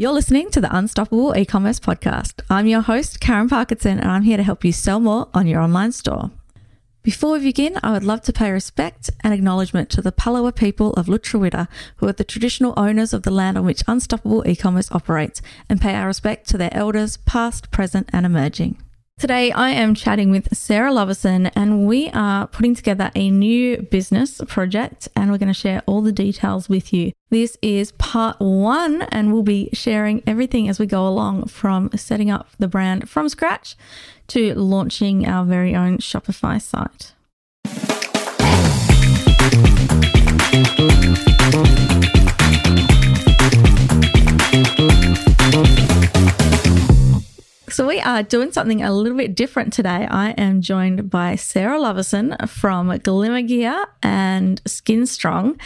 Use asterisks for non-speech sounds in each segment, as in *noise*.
You're listening to the Unstoppable E-commerce podcast. I'm your host, Karen Parkinson, and I'm here to help you sell more on your online store. Before we begin, I would love to pay respect and acknowledgement to the Palawa people of Lutruwita, who are the traditional owners of the land on which Unstoppable E-commerce operates, and pay our respect to their elders, past, present, and emerging. Today, I am chatting with Sarah Lovison, and we are putting together a new business project, and we're going to share all the details with you. This is part one, and we'll be sharing everything as we go along from setting up the brand from scratch to launching our very own Shopify site. So, we are doing something a little bit different today. I am joined by Sarah Lovison from Glimmer Gear and Skin Strong,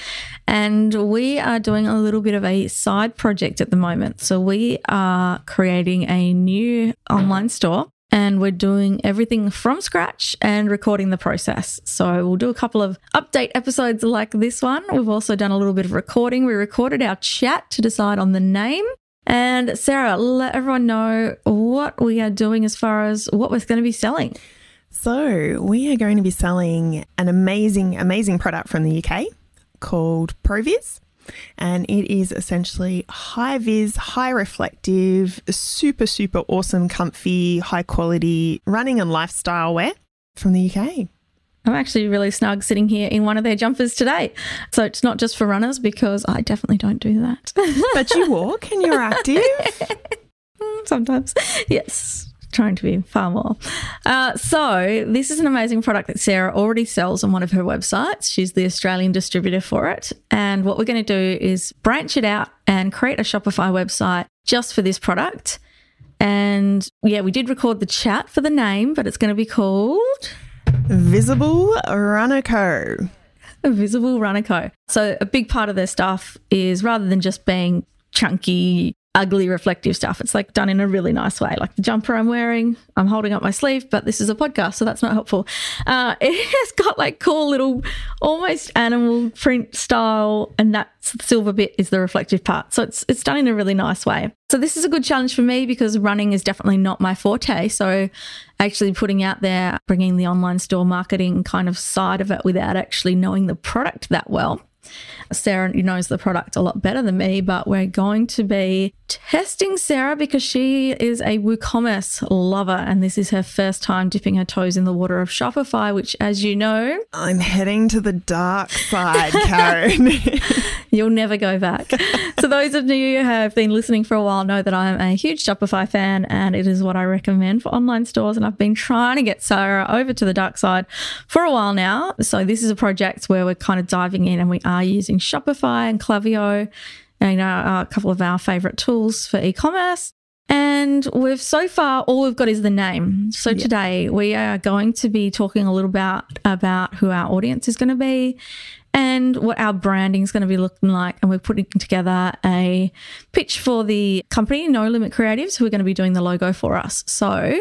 and we are doing a little bit of a side project at the moment. So, we are creating a new online store and we're doing everything from scratch and recording the process. So we'll do a couple of update episodes like this one. We've also done a little bit of recording. We recorded our chat to decide on the name and Sarah, let everyone know what we are doing as far as what we're going to be selling. So, we are going to be selling an amazing, amazing product from the UK called ProViz. And it is essentially high vis, high reflective, super, super awesome, comfy, high quality running and lifestyle wear from the UK. I'm actually really snug sitting here in one of their jumpers today. So it's not just for runners because I definitely don't do that. *laughs* but you walk and you're active. *laughs* Sometimes. Yes. Trying to be far more. Uh, so, this is an amazing product that Sarah already sells on one of her websites. She's the Australian distributor for it. And what we're going to do is branch it out and create a Shopify website just for this product. And yeah, we did record the chat for the name, but it's going to be called Visible Runner Co. Visible Runner Co. So a big part of their stuff is rather than just being chunky, ugly, reflective stuff, it's like done in a really nice way. Like the jumper I'm wearing, I'm holding up my sleeve, but this is a podcast, so that's not helpful. Uh, *laughs* it has got like cool little, almost animal print style, and that silver bit is the reflective part. So it's it's done in a really nice way. So this is a good challenge for me because running is definitely not my forte. So actually putting out there, bringing the online store marketing kind of side of it without actually knowing the product that well. Sarah knows the product a lot better than me, but we're going to be testing Sarah because she is a WooCommerce lover and this is her first time dipping her toes in the water of Shopify, which, as you know, I'm heading to the dark side, *laughs* Karen. You'll never go back. So, those of you who have been listening for a while know that I'm a huge Shopify fan and it is what I recommend for online stores. And I've been trying to get Sarah over to the dark side for a while now. So, this is a project where we're kind of diving in and we are using Shopify and Klaviyo, you uh, know, a couple of our favorite tools for e commerce. And we've so far all we've got is the name. So yeah. today we are going to be talking a little about about who our audience is going to be and what our branding is going to be looking like. And we're putting together a pitch for the company, No Limit Creatives, who are going to be doing the logo for us. So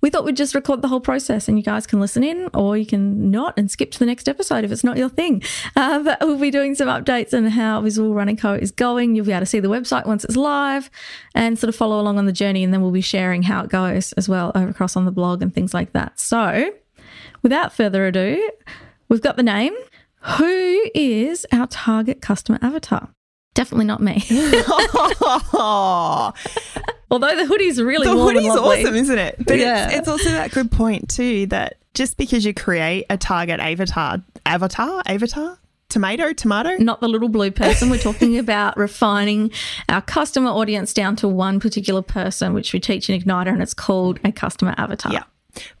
we thought we'd just record the whole process and you guys can listen in or you can not and skip to the next episode if it's not your thing. *laughs* Uh, but we'll be doing some updates on how Visual Running Co. is going. You'll be able to see the website once it's live and sort of follow along on the journey. And then we'll be sharing how it goes as well over across on the blog and things like that. So without further ado, we've got the name. Who is our target customer avatar? Definitely not me. *laughs* Although the hoodie's really the warm hoodie's and lovely. awesome, isn't it? But yeah. it's, it's also that good point too that just because you create a target avatar, avatar, avatar, tomato, tomato. Not the little blue person. We're talking about *laughs* refining our customer audience down to one particular person, which we teach in Igniter, and it's called a customer avatar. Yeah.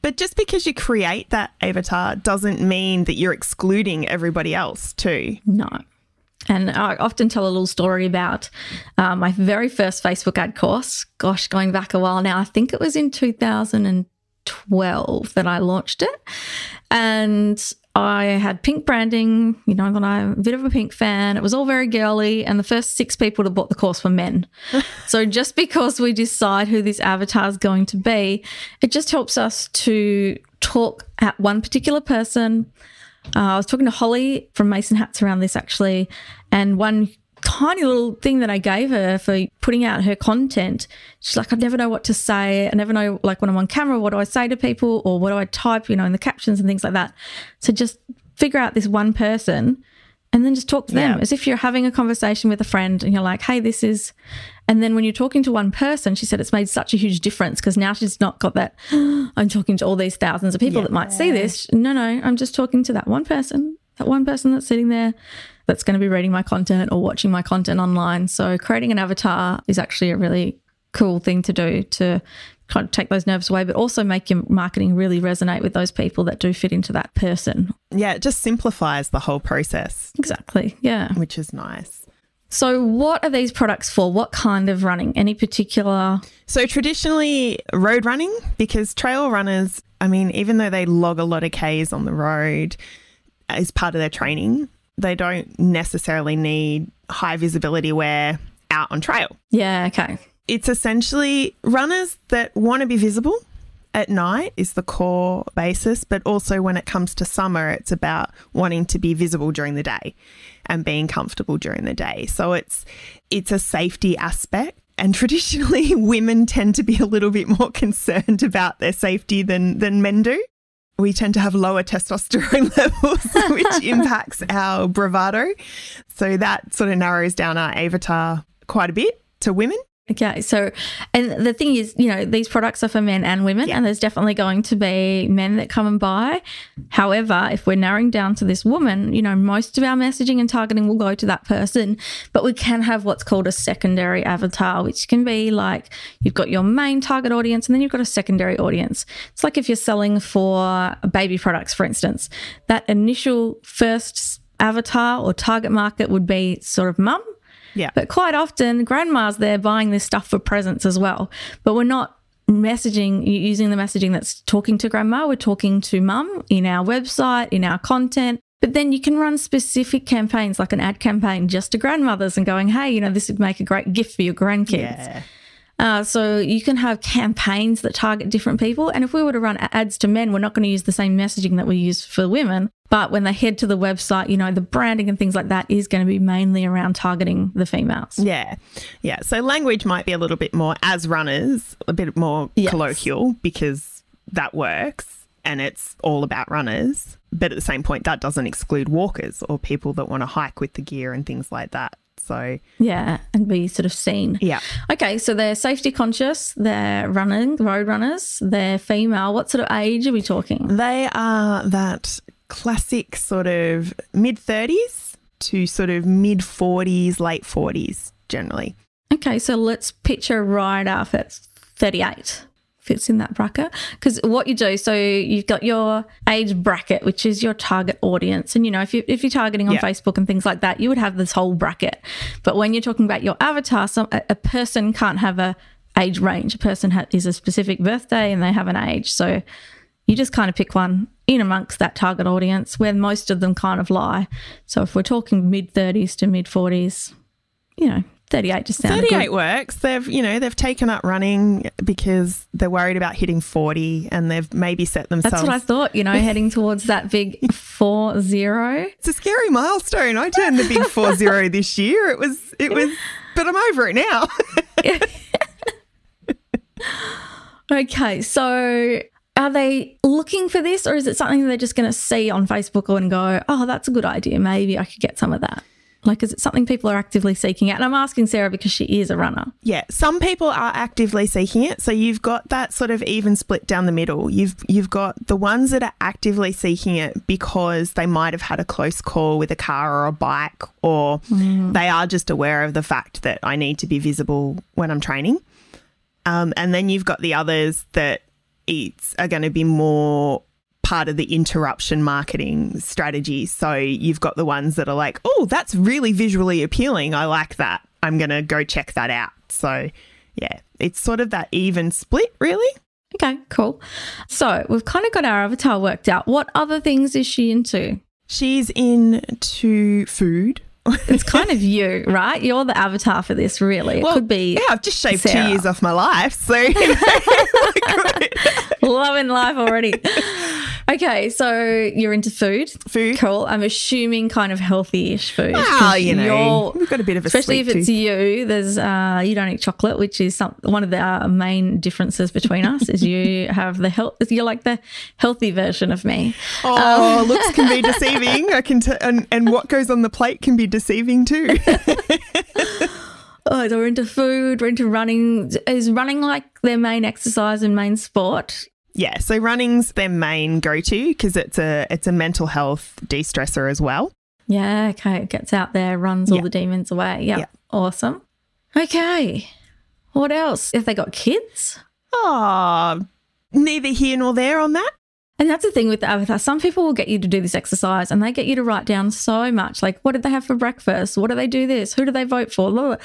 But just because you create that avatar doesn't mean that you're excluding everybody else, too. No. And I often tell a little story about uh, my very first Facebook ad course. Gosh, going back a while now, I think it was in 2012 that I launched it. And I had pink branding, you know, that I'm a bit of a pink fan. It was all very girly, and the first six people that bought the course were men. *laughs* so just because we decide who this avatar is going to be, it just helps us to talk at one particular person. Uh, I was talking to Holly from Mason Hats around this actually, and one tiny little thing that I gave her for putting out her content. She's like, I never know what to say. I never know, like, when I'm on camera, what do I say to people or what do I type, you know, in the captions and things like that. So just figure out this one person and then just talk to them Yeah. as if you're having a conversation with a friend and you're like, hey, this is. And then when you're talking to one person, she said it's made such a huge difference because now she's not got that, *gasps* I'm talking to all these thousands of people that might see this. No, no, I'm just talking to that one person, that one person that's sitting there that's going to be reading my content or watching my content online. So creating an avatar is actually a really cool thing to do to kind of take those nerves away, but also make your marketing really resonate with those people that do fit into that person. Yeah, it just simplifies the whole process, Exactly. Yeah. which is nice. So, what are these products for? What kind of running? Any particular? So traditionally, road running, because trail runners, I mean, even though they log a lot of Ks on the road uh, as part of their training, they don't necessarily need high visibility wear out on trail. Yeah. Okay. It's essentially runners that want to be visible at night is the core basis, but also when it comes to summer, it's about wanting to be visible during the day and being comfortable during the day. So it's it's a safety aspect. And *laughs* traditionally women tend to be a little bit more concerned about their safety than than men do. We tend to have lower testosterone *laughs* levels, *laughs* which impacts our bravado. So that sort of narrows down our avatar quite a bit to women. Okay. So, and the thing is, you know, these products are for men and women, Yeah. and there's definitely going to be men that come and buy. However, if we're narrowing down to this woman, you know, most of our messaging and targeting will go to that person, but we can have what's called a secondary avatar, which can be like you've got your main target audience and then you've got a secondary audience. It's like if you're selling for baby products, for instance, that initial first avatar or target market would be sort of mum. Yeah. But quite often, grandma's there buying this stuff for presents as well. But we're not messaging using the messaging that's talking to grandma. We're talking to mum in our website, in our content. But then you can run specific campaigns like an ad campaign just to grandmothers and going, hey, you know, this would make a great gift for your grandkids. Yeah. Uh, so you can have campaigns that target different people. And if we were to run ads to men, we're not going to use the same messaging that we use for women. But when they head to the website, you know, the branding and things like that is going to be mainly around targeting the females. Yeah. Yeah. So language might be a little bit more, as runners, a bit more Yes. colloquial because that works and it's all about runners. But at the same point, that doesn't exclude walkers or people that want to hike with the gear and things like that. So, Yeah, and be sort of seen. yeah. Okay, so they're safety conscious, they're running, road runners, they're female. What sort of age are we talking? They are that classic sort of mid 30s to sort of mid 40s, late 40s generally. Okay, so let's picture right up at 38. Fits in that bracket. Because what you do, so you've got your age bracket, which is your target audience. And, you know, if, you, if you're targeting on Yeah. Facebook and things like that, you would have this whole bracket. But when you're talking about your avatar, some, a, a person can't have a age range. A person ha- is a specific birthday and they have an age. So you just kind of pick one in amongst that target audience where most of them kind of lie. So if we're talking mid 30s to mid 40s, you know, 38 just sounds 38 good. works. They've, you know, they've taken up running because they're worried about hitting 40 and they've maybe set themselves. That's what I thought, you know, *laughs* heading towards that big 4 0. It's a scary milestone. I turned the big 40 *laughs* this year. It was, it was, but I'm over it now. *laughs* Okay, so are they looking for this or is it something they're just going to see on Facebook and go, oh, that's a good idea. Maybe I could get some of that? Like, is it something people are actively seeking out? And I'm asking Sarah because she is a runner. Yeah, some people are actively seeking it. So you've got that sort of even split down the middle. You've you've got the ones that are actively seeking it because they might have had a close call with a car or a bike or they are just aware of the fact that I need to be visible when I'm training. Um, and then you've got the others that it's are going to be more part of the interruption marketing strategy. So you've got the ones that are like, oh, that's really visually appealing. I like that. I'm going to go check that out. So yeah, it's sort of that even split, really. Okay, cool. So we've kind of got our avatar worked out. What other things is she into? She's into food. *laughs* It's kind of you, right? You're the avatar for this, really. It Well, could be Yeah, I've just shaved Sarah. two years off my life. So *laughs* *laughs* loving life already. Okay, so you're into food. Food. Cool. I'm assuming kind of healthy-ish food. Ah, you know, you're- we've got a bit of a especially if it's you. There's uh, you don't eat chocolate, which is some, one of the uh, main differences between us. Is you have the health. You're like the healthy version of me. Oh, looks can be deceiving. I can, t- and and what goes on the plate can be deceiving too. *laughs* Oh, they're into food. We're into running. Is running like their main exercise and main sport? yeah, so running's their main go-to because it's a it's a mental health de-stressor as well. Yeah. Okay. It gets out there, runs all the demons away. Yeah. Yeah. Awesome. Okay. What else? If they got kids? Oh, neither here nor there on that. And that's the thing with the avatar. Some people will get you to do this exercise and they get you to write down so much like, what did they have for breakfast? What do they do this? Who do they vote for? Blah, blah.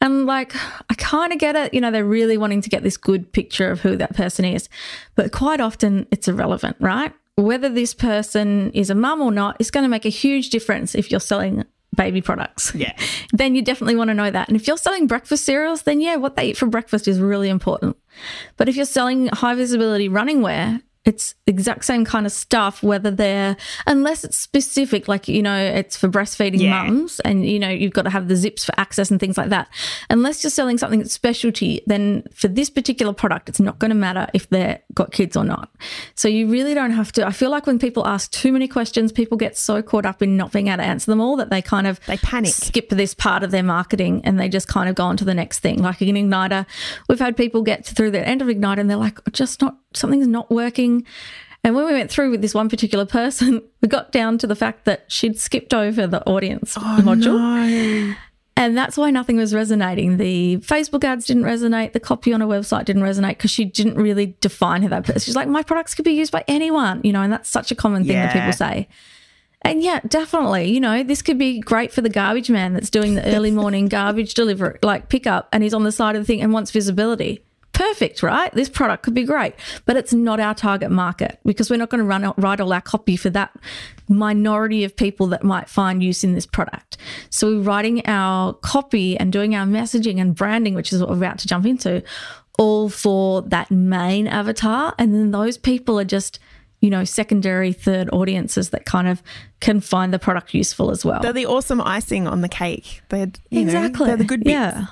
And like, I kind of get it. You know, they're really wanting to get this good picture of who that person is. But quite often it's irrelevant, right? Whether this person is a mum or not is going to make a huge difference if you're selling baby products. Yeah. *laughs* then you definitely want to know that. And if you're selling breakfast cereals, then yeah, what they eat for breakfast is really important. But if you're selling high visibility running wear, it's exact same kind of stuff, whether they're, unless it's specific, like, you know, it's for breastfeeding Yeah. mums and, you know, you've got to have the zips for access and things like that. Unless you're selling something that's specialty, then for this particular product, it's not going to matter if they've got kids or not. So you really don't have to. I feel like when people ask too many questions, people get so caught up in not being able to answer them all that they kind of They panic. skip this part of their marketing and they just kind of go on to the next thing. Like an igniter, we've had people get through the end of igniter and they're like, just not something's not working. And when we went through with this one particular person, *laughs* we got down to the fact that she'd skipped over the audience oh, module. No. And that's why nothing was resonating. The Facebook ads didn't resonate. The copy on her website didn't resonate because she didn't really define who that person. She's like, my products could be used by anyone, you know, and that's such a common thing that people say. And yeah, definitely, you know, this could be great for the garbage man that's doing the early morning garbage delivery, like pickup, and he's on the side of the thing and wants visibility. Perfect, right? This product could be great, but it's not our target market because we're not going to run write all our copy for that minority of people that might find use in this product. So we're writing our copy and doing our messaging and branding, which is what we're about to jump into, all for that main avatar, and then those people are just you know, secondary, third audiences that kind of can find the product useful as well. They're the awesome icing on the cake. They're you exactly. Know, they're the good bits. Yeah.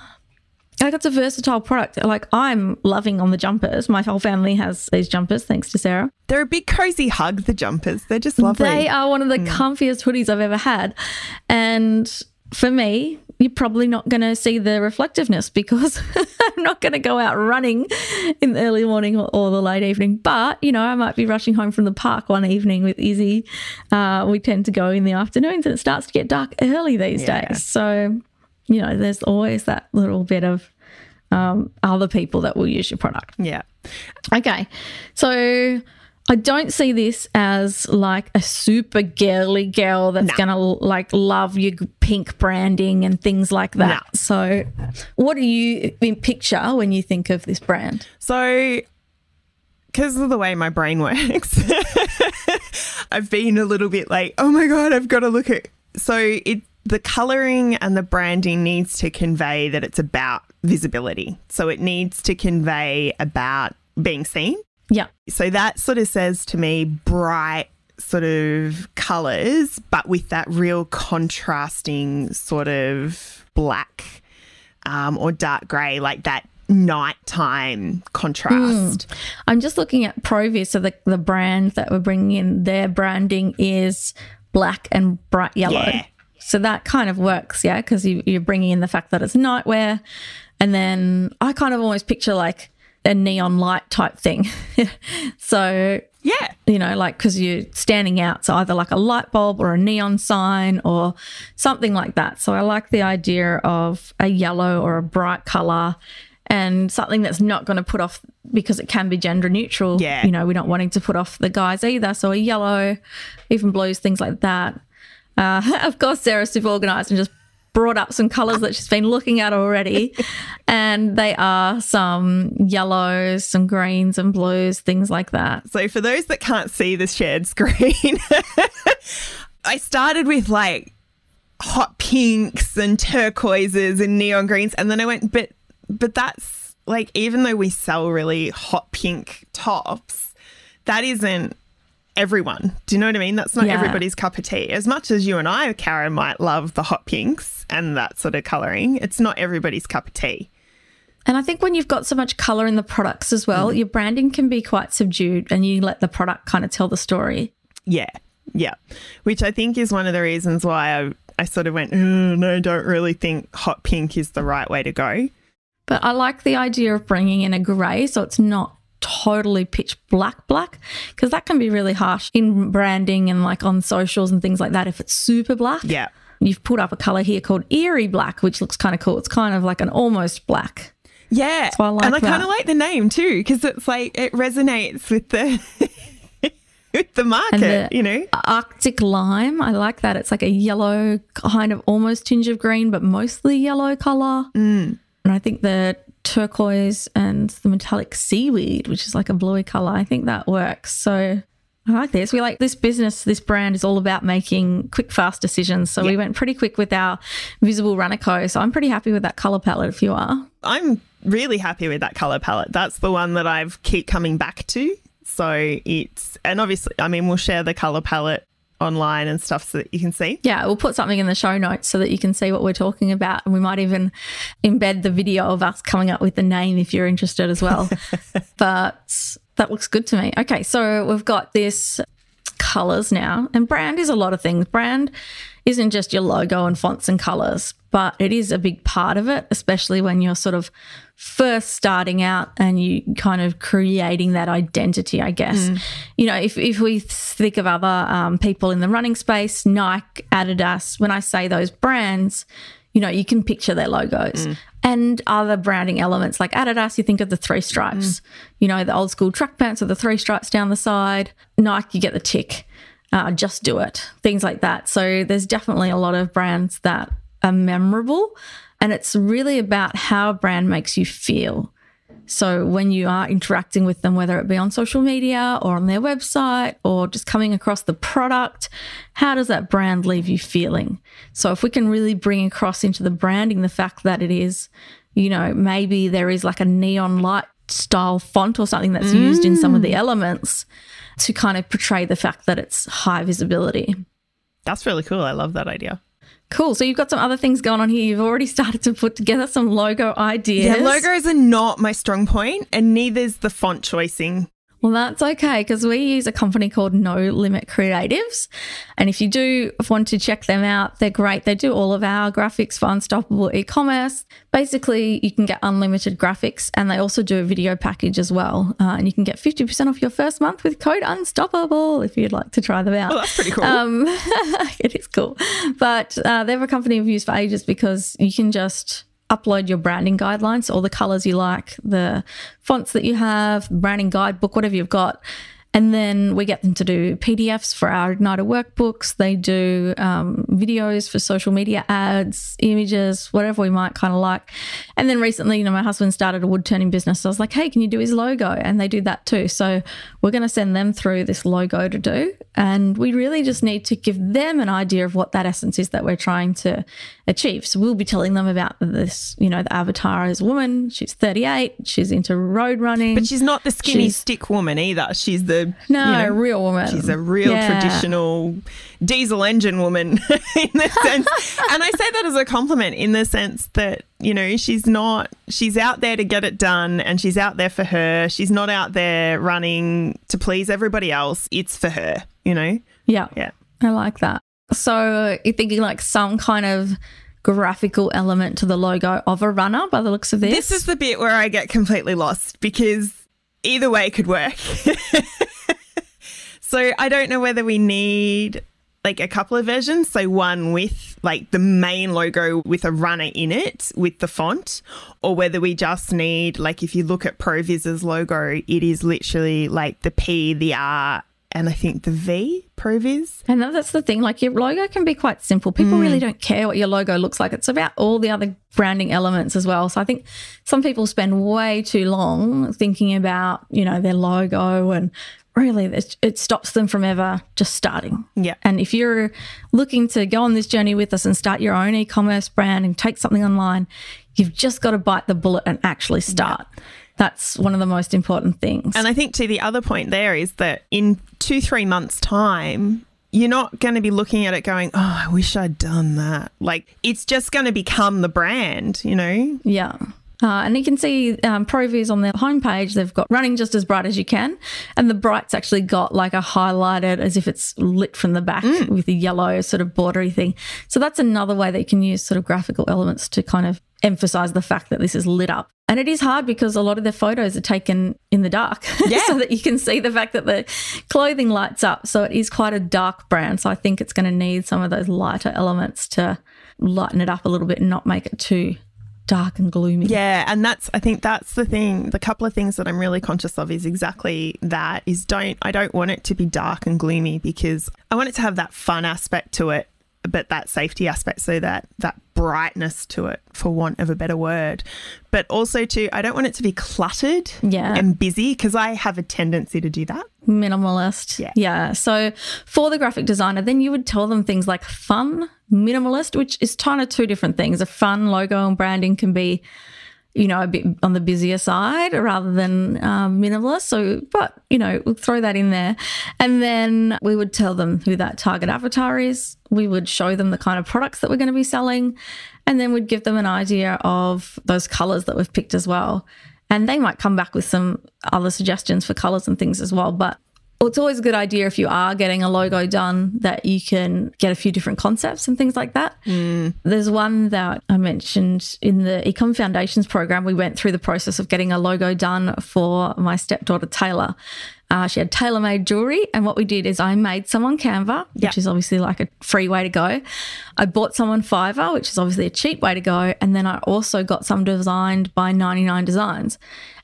Like it's a versatile product. Like I'm loving on the jumpers. My whole family has these jumpers, thanks to Sarah. They're a big cozy hug. The jumpers. They're just lovely. They are one of the comfiest hoodies I've ever had. And for me, you're probably not going to see the reflectiveness because *laughs* I'm not going to go out running in the early morning or, or the late evening. But, you know, I might be rushing home from the park one evening with Izzy. Uh, we tend to go in the afternoons and it starts to get dark early these Yeah. days. So, you know, there's always that little bit of um, other people that will use your product. yeah. Okay. So I don't see this as like a super girly girl that's going to like love your pink branding and things like that. So what do you picture when you think of this brand? So, because of the way my brain *laughs* works, I've been a little bit like, oh my God, I've got to look at. So, it the coloring and the branding needs to convey that it's about visibility. So, it needs to convey about being seen. Yeah. So, that sort of says to me bright sort of colors, but with that real contrasting sort of black um, or dark grey, like that nighttime contrast. I'm just looking at ProViz, so the, the brand that we're bringing in, their branding is black and bright yellow. Yeah. So that kind of works, yeah, because you, you're bringing in the fact that it's nightwear. And then I kind of almost picture like a neon light type thing. *laughs* so, Yeah. you know, like because you're standing out. So either like a light bulb or a neon sign or something like that. So I like the idea of a yellow or a bright color and something that's not going to put off because it can be gender neutral. Yeah. You know, we're not wanting to put off the guys either. So a yellow, even blues, things like that. Uh, *laughs* of course, Sarah's super organized and just brought up some colors that she's been looking at already. *laughs* and they are some yellows, some greens and blues, things like that. So for those that can't see the shared screen, *laughs* I started with like hot pinks and turquoises and neon greens and then I went but but that's like even though we sell really hot pink tops, that isn't everyone. Do you know what I mean? That's not Yeah. everybody's cup of tea. As much as you and I, Karen, might love the hot pinks and that sort of colouring, it's not everybody's cup of tea. And I think when you've got so much color in the products as well, mm. your branding can be quite subdued and you let the product kind of tell the story. Yeah, yeah. Which I think is one of the reasons why I, I sort of went, oh, no, don't really think hot pink is the right way to go. But I like the idea of bringing in a grey so it's not totally pitch black black because that can be really harsh in branding and like on socials and things like that if it's super black. Yeah. You've put up a color here called eerie black which looks kind of cool. It's kind of like an almost black. Yeah. I like and I kind of like the name too because it's like it resonates with the *laughs* with the market, the- you know. Arctic lime, I like that. It's like a yellow kind of almost tinge of green but mostly yellow color. Mm. And I think the turquoise and the metallic seaweed, which is like a bluey color, I think that works. So I like this. We like this business, this brand is all about making quick, fast decisions. So we went pretty quick with our visible Runner Co. So I'm pretty happy with that color palette if you are. I'm really happy with that color palette. That's the one that I've keep coming back to. So it's and obviously, I mean, we'll share the color palette online and stuff so that you can see. Yeah, we'll put something in the show notes so that you can see what we're talking about. And we might even embed the video of us coming up with the name if you're interested as well. *laughs* but that looks good to me. Okay, so we've got this colors now. And brand is a lot of things. Brand isn't just your logo and fonts and colors, but it is a big part of it, especially when you're sort of first starting out and you kind of creating that identity, I guess. You know, if, if we think of other um, people in the running space, Nike, Adidas, when I say those brands, you know, you can picture their logos. And other branding elements like Adidas, you think of the three stripes, you know, the old school truck pants with the three stripes down the side. Nike, you get the tick, uh, just do it, things like that. So there's definitely a lot of brands that are memorable and it's really about how a brand makes you feel. So when you are interacting with them, whether it be on social media or on their website or just coming across the product, how does that brand leave you feeling? So if we can really bring across into the branding the fact that it is, you know, maybe there is like a neon light style font or something that's used in some of the mm. elements to kind of portray the fact that it's high visibility. That's really cool. I love that idea. Cool. So you've got some other things going on here. You've already started to put together some logo ideas. Yeah, logos are not my strong point, and neither's the font choicing. Well, that's okay because we use a company called No Limit Creatives. And if you do want to check them out, they're great. They do all of our graphics for Unstoppable e commerce. Basically, you can get unlimited graphics and they also do a video package as well. Uh, and you can get 50% off your first month with code Unstoppable if you'd like to try them out. Oh, that's pretty cool. Um, *laughs* it is cool. But uh, they're a company we've used for ages because you can just upload your branding guidelines, all the colors you like, the fonts that you have, branding guidebook, whatever you've got. And then we get them to do PDFs for our Igniter workbooks. They do um, videos for social media ads, images, whatever we might kind of like. And then recently, you know, my husband started a wood turning business. So I was like, hey, can you do his logo? And they do that too. So we're going to send them through this logo to do. And we really just need to give them an idea of what that essence is that we're trying to achieve. So we'll be telling them about this, you know, the avatar is a woman. She's 38. She's into road running. But she's not the skinny She's- stick woman either. She's the no, you know, real woman. She's a real Yeah. traditional diesel engine woman *laughs* in the *laughs* sense, and I say that as a compliment in the sense that you know she's not she's out there to get it done, and she's out there for her. She's not out there running to please everybody else. It's for her, you know. Yeah. Yeah. I like that. So you're thinking like some kind of graphical element to the logo of a runner by the looks of this. This is the bit where I get completely lost because either way could work. *laughs* so I don't know whether we need like a couple of versions. So one with like the main logo with a runner in it with the font, or whether we just need like if you look at ProViz's logo, it is literally like the P, the R, and I think the V, ProViz. and that's the thing. Like your logo can be quite simple. People really mm. don't care what your logo looks like. It's about all the other branding elements as well. So I think some people spend way too long thinking about, you know, their logo and really it it stops them from ever just starting. Yeah. And if you're looking to go on this journey with us and start your own e commerce brand and take something online, you've just got to bite the bullet and actually start. That's one of the most important things. And I think to the other point there is that in two, three months' time, you're not going to be looking at it going, oh, I wish I'd done that. Like it's just going to become the brand, you know? Yeah. Uh, and you can see um, ProViz on their homepage, they've got running just as bright as you can. And the bright's actually got like a highlighted as if it's lit from the back mm. with a yellow sort of bordery thing. So that's another way that you can use sort of graphical elements to kind of emphasize the fact that this is lit up. And it is hard because a lot of their photos are taken in the dark *laughs* yeah. so that you can see the fact that the clothing lights up. So it is quite a dark brand. So I think it's going to need some of those lighter elements to lighten it up a little bit and not make it too dark and gloomy. Yeah, and that's I think that's the thing. The couple of things that I'm really conscious of is exactly that is don't I don't want it to be dark and gloomy because I want it to have that fun aspect to it, but that safety aspect so that that brightness to it for want of a better word. But also too I don't want it to be cluttered yeah. and busy because I have a tendency to do that. Minimalist. Yeah. Yeah. So for the graphic designer, then you would tell them things like fun minimalist, which is kind of two different things. A fun logo and branding can be, you know, a bit on the busier side rather than um, minimalist. So, but, you know, we'll throw that in there. And then we would tell them who that target avatar is. We would show them the kind of products that we're going to be selling. And then we'd give them an idea of those colors that we've picked as well. And they might come back with some other suggestions for colors and things as well. But well, it's always a good idea if you are getting a logo done that you can get a few different concepts and things like that. Mm. There's one that I mentioned in the Ecom Foundations program. We went through the process of getting a logo done for my stepdaughter Taylor. Uh, she had tailor made jewelry. And what we did is I made some on Canva, which yep. is obviously like a free way to go. I bought some on Fiverr, which is obviously a cheap way to go. And then I also got some designed by 99 Designs.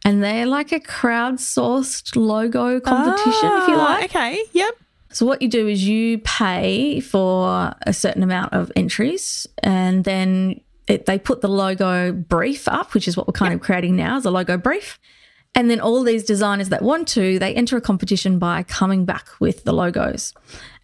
And they're like a crowdsourced logo competition, if you ah, like. Okay. Yep. So what you do is you pay for a certain amount of entries and then it, they put the logo brief up, which is what we're kind yep. of creating now as a logo brief. And then all these designers that want to, they enter a competition by coming back with the logos.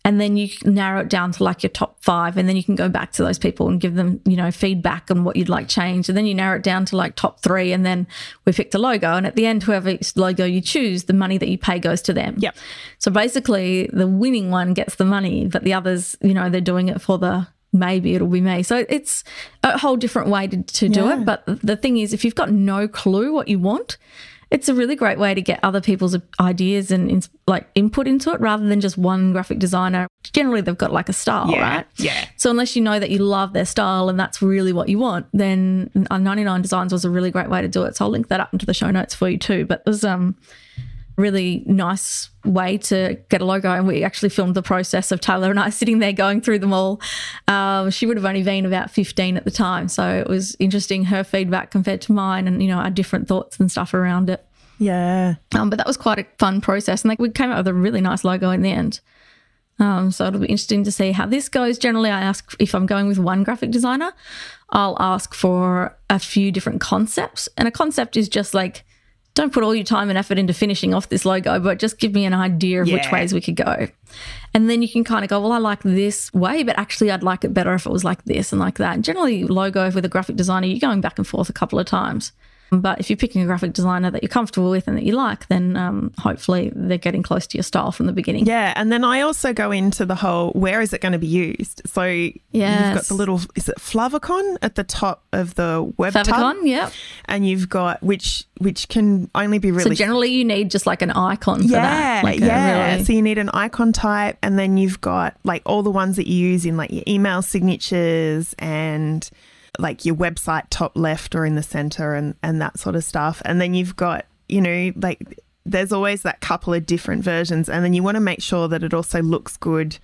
And then you narrow it down to like your top five. And then you can go back to those people and give them, you know, feedback on what you'd like changed. And then you narrow it down to like top three. And then we picked a logo. And at the end, whoever logo you choose, the money that you pay goes to them. Yep. So basically, the winning one gets the money, but the others, you know, they're doing it for the maybe it'll be me. So it's a whole different way to, to do it. But the thing is, if you've got no clue what you want, it's a really great way to get other people's ideas and like input into it rather than just one graphic designer. Generally, they've got like a style, yeah, right? Yeah. So unless you know that you love their style and that's really what you want, then 99 Designs was a really great way to do it. So I'll link that up into the show notes for you too. But it was um really nice way to get a logo. And we actually filmed the process of Taylor and I *laughs* sitting there going through them all. Um, she would have only been about 15 at the time. So it was interesting her feedback compared to mine and, you know, our different thoughts and stuff around it. Yeah. Um, but that was quite a fun process. And like we came up with a really nice logo in the end. Um, so it'll be interesting to see how this goes. Generally, I ask if I'm going with one graphic designer, I'll ask for a few different concepts. And a concept is just like don't put all your time and effort into finishing off this logo, but just give me an idea of yeah. which ways we could go. And then you can kind of go, well, I like this way, but actually I'd like it better if it was like this and like that. And generally, logo with a graphic designer, you're going back and forth a couple of times. But if you're picking a graphic designer that you're comfortable with and that you like, then um, hopefully they're getting close to your style from the beginning. Yeah. And then I also go into the whole where is it going to be used? So yes. you've got the little, is it Flavicon at the top of the web Favicon, yeah. And you've got, which which can only be really. So generally you need just like an icon for yeah, that. Like yeah. Really... So you need an icon type and then you've got like all the ones that you use in like your email signatures and like your website top left or in the center and, and that sort of stuff. And then you've got, you know, like there's always that couple of different versions. And then you want to make sure that it also looks good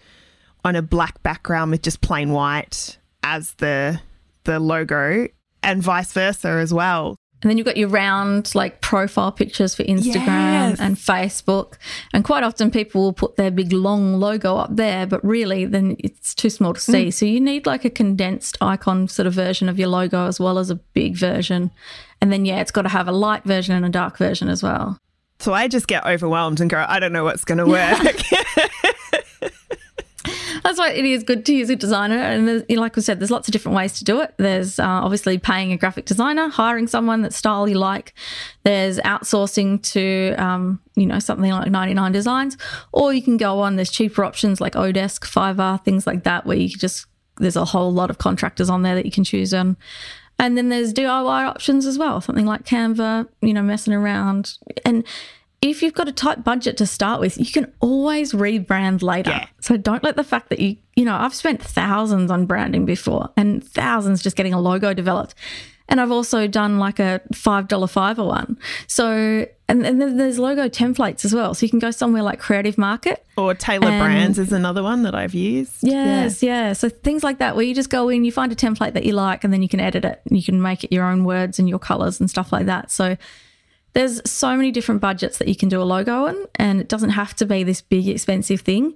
on a black background with just plain white as the the logo and vice versa as well. And then you've got your round like profile pictures for Instagram yes. and Facebook. And quite often people will put their big long logo up there, but really then it's too small to see. Mm. So you need like a condensed icon sort of version of your logo as well as a big version. And then, yeah, it's got to have a light version and a dark version as well. So I just get overwhelmed and go, I don't know what's going to work. *laughs* *laughs* That's why it is good to use a designer. And know, like we said, there's lots of different ways to do it. There's uh, obviously paying a graphic designer, hiring someone that style you like. There's outsourcing to, um, you know, something like 99 Designs, or you can go on. There's cheaper options like Odesk, Fiverr, things like that, where you can just there's a whole lot of contractors on there that you can choose on. And then there's DIY options as well, something like Canva, you know, messing around. And if you've got a tight budget to start with, you can always rebrand later. Yeah. So don't let the fact that you, you know, I've spent thousands on branding before and thousands just getting a logo developed. And I've also done like a $5 Fiverr one. So, and, and then there's logo templates as well. So you can go somewhere like Creative Market Or Tailor And- Brands is another one that I've used. Yes, yeah. So things like that, where you just go in, you find a template that you like, and then you can edit it. And you can make it your own words and your colors and stuff like that. So there's so many different budgets that you can do a logo on, and it doesn't have to be this big, expensive thing.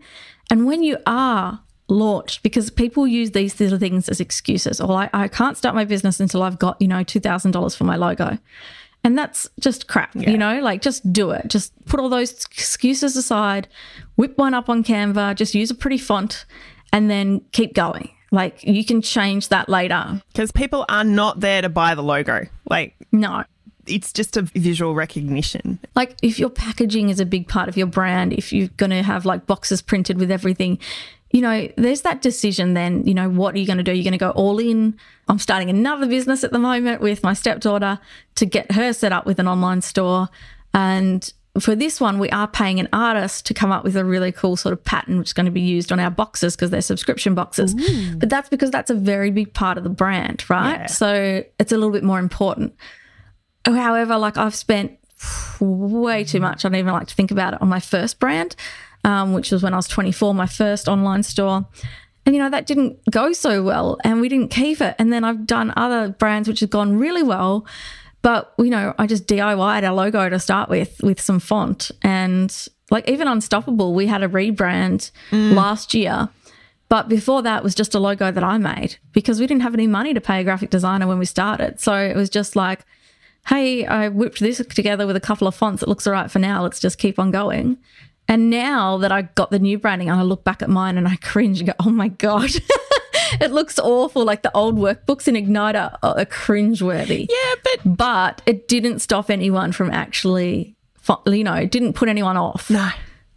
And when you are launched, because people use these little things as excuses, or I, I can't start my business until I've got, you know, $2,000 for my logo. And that's just crap, you know, like just do it. Just put all those excuses aside, whip one up on Canva, just use a pretty font, and then keep going. Like you can change that later. Because people are not there to buy the logo. Like, No. It's just a visual recognition. Like if your packaging is a big part of your brand, if you're going to have like boxes printed with everything, you know, there's that decision then, you know, what are you going to do? You're going to go all in. I'm starting another business at the moment with my stepdaughter to get her set up with an online store. And for this one, we are paying an artist to come up with a really cool sort of pattern, which is going to be used on our boxes because they're subscription boxes. But that's because that's a very big part of the brand, right? Yeah. So it's a little bit more important. However, like I've spent way too much. I don't even like to think about it on my first brand, um, which was when I was 24, my first online store. And, you know, that didn't go so well and we didn't keep it. And then I've done other brands which have gone really well. But, you know, I just DIY'd our logo to start with, with some font. And like even Unstoppable, we had a rebrand last year. But before that was just a logo that I made because we didn't have any money to pay a graphic designer when we started. So it was just like, hey, I whipped this together with a couple of fonts. It looks all right for now. Let's just keep on going. And now that I got the new branding and I look back at mine and I cringe and go, oh my God, *laughs* it looks awful. Like the old workbooks in Igniter are cringeworthy. Yeah, but But it didn't stop anyone from actually, you know, it didn't put anyone off. no.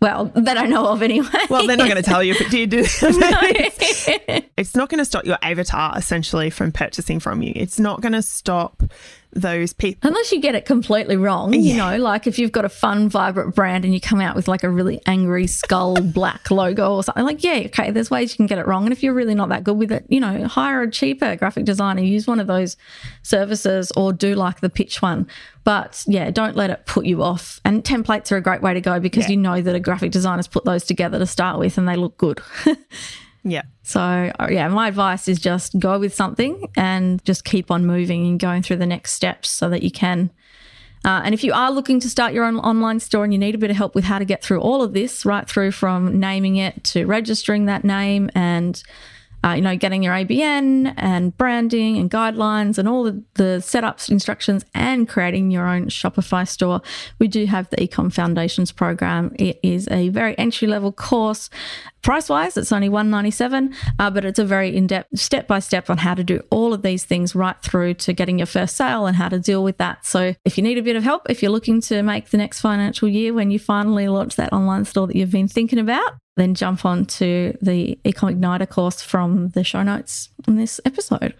Well, that I know of anyway. Well, they're not going to tell you if it did. *laughs* it's not going to stop your avatar essentially from purchasing from you. It's not going to stop those people. Unless you get it completely wrong, you know, like if you've got a fun, vibrant brand and you come out with like a really angry skull *laughs* black logo or something, like, yeah, okay, there's ways you can get it wrong. And if you're really not that good with it, you know, hire a cheaper graphic designer, use one of those services or do like the pitch one. But yeah, don't let it put you off. And templates are a great way to go because Yeah. you know that a graphic designer's put those together to start with and they look good. *laughs* Yeah. So, uh, yeah, my advice is just go with something and just keep on moving and going through the next steps so that you can. Uh, and if you are looking to start your own online store and you need a bit of help with how to get through all of this, right through from naming it to registering that name and uh, you know, getting your ABN and branding and guidelines and all the, the setups, instructions, and creating your own Shopify store. We do have the Ecom Foundations program. It is a very entry level course. Price wise, it's only one ninety seven, uh, but it's a very in depth, step by step on how to do all of these things right through to getting your first sale and how to deal with that. So if you need a bit of help, if you're looking to make the next financial year when you finally launch that online store that you've been thinking about, then jump on to the Ecom Igniter course from the show notes in this episode.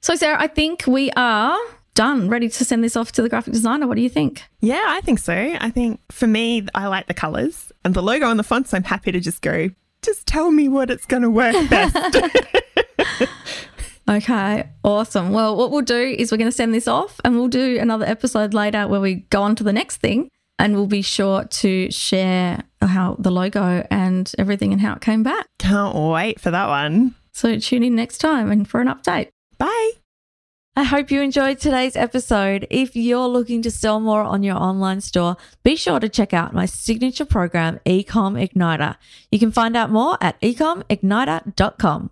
So, Sarah, I think we are done, ready to send this off to the graphic designer. What do you think? Yeah, I think so. I think for me, I like the colours and the logo and the fonts. I'm happy to just go, just tell me what it's going to work *laughs* best. *laughs* Okay, awesome. Well, what we'll do is we're going to send this off and we'll do another episode later where we go on to the next thing and we'll be sure to share how the logo and everything and how it came back. Can't wait for that one. So tune in next time and for an update. Bye. I hope you enjoyed today's episode. If you're looking to sell more on your online store, be sure to check out my signature program, Ecom Igniter. You can find out more at ecomigniter.com.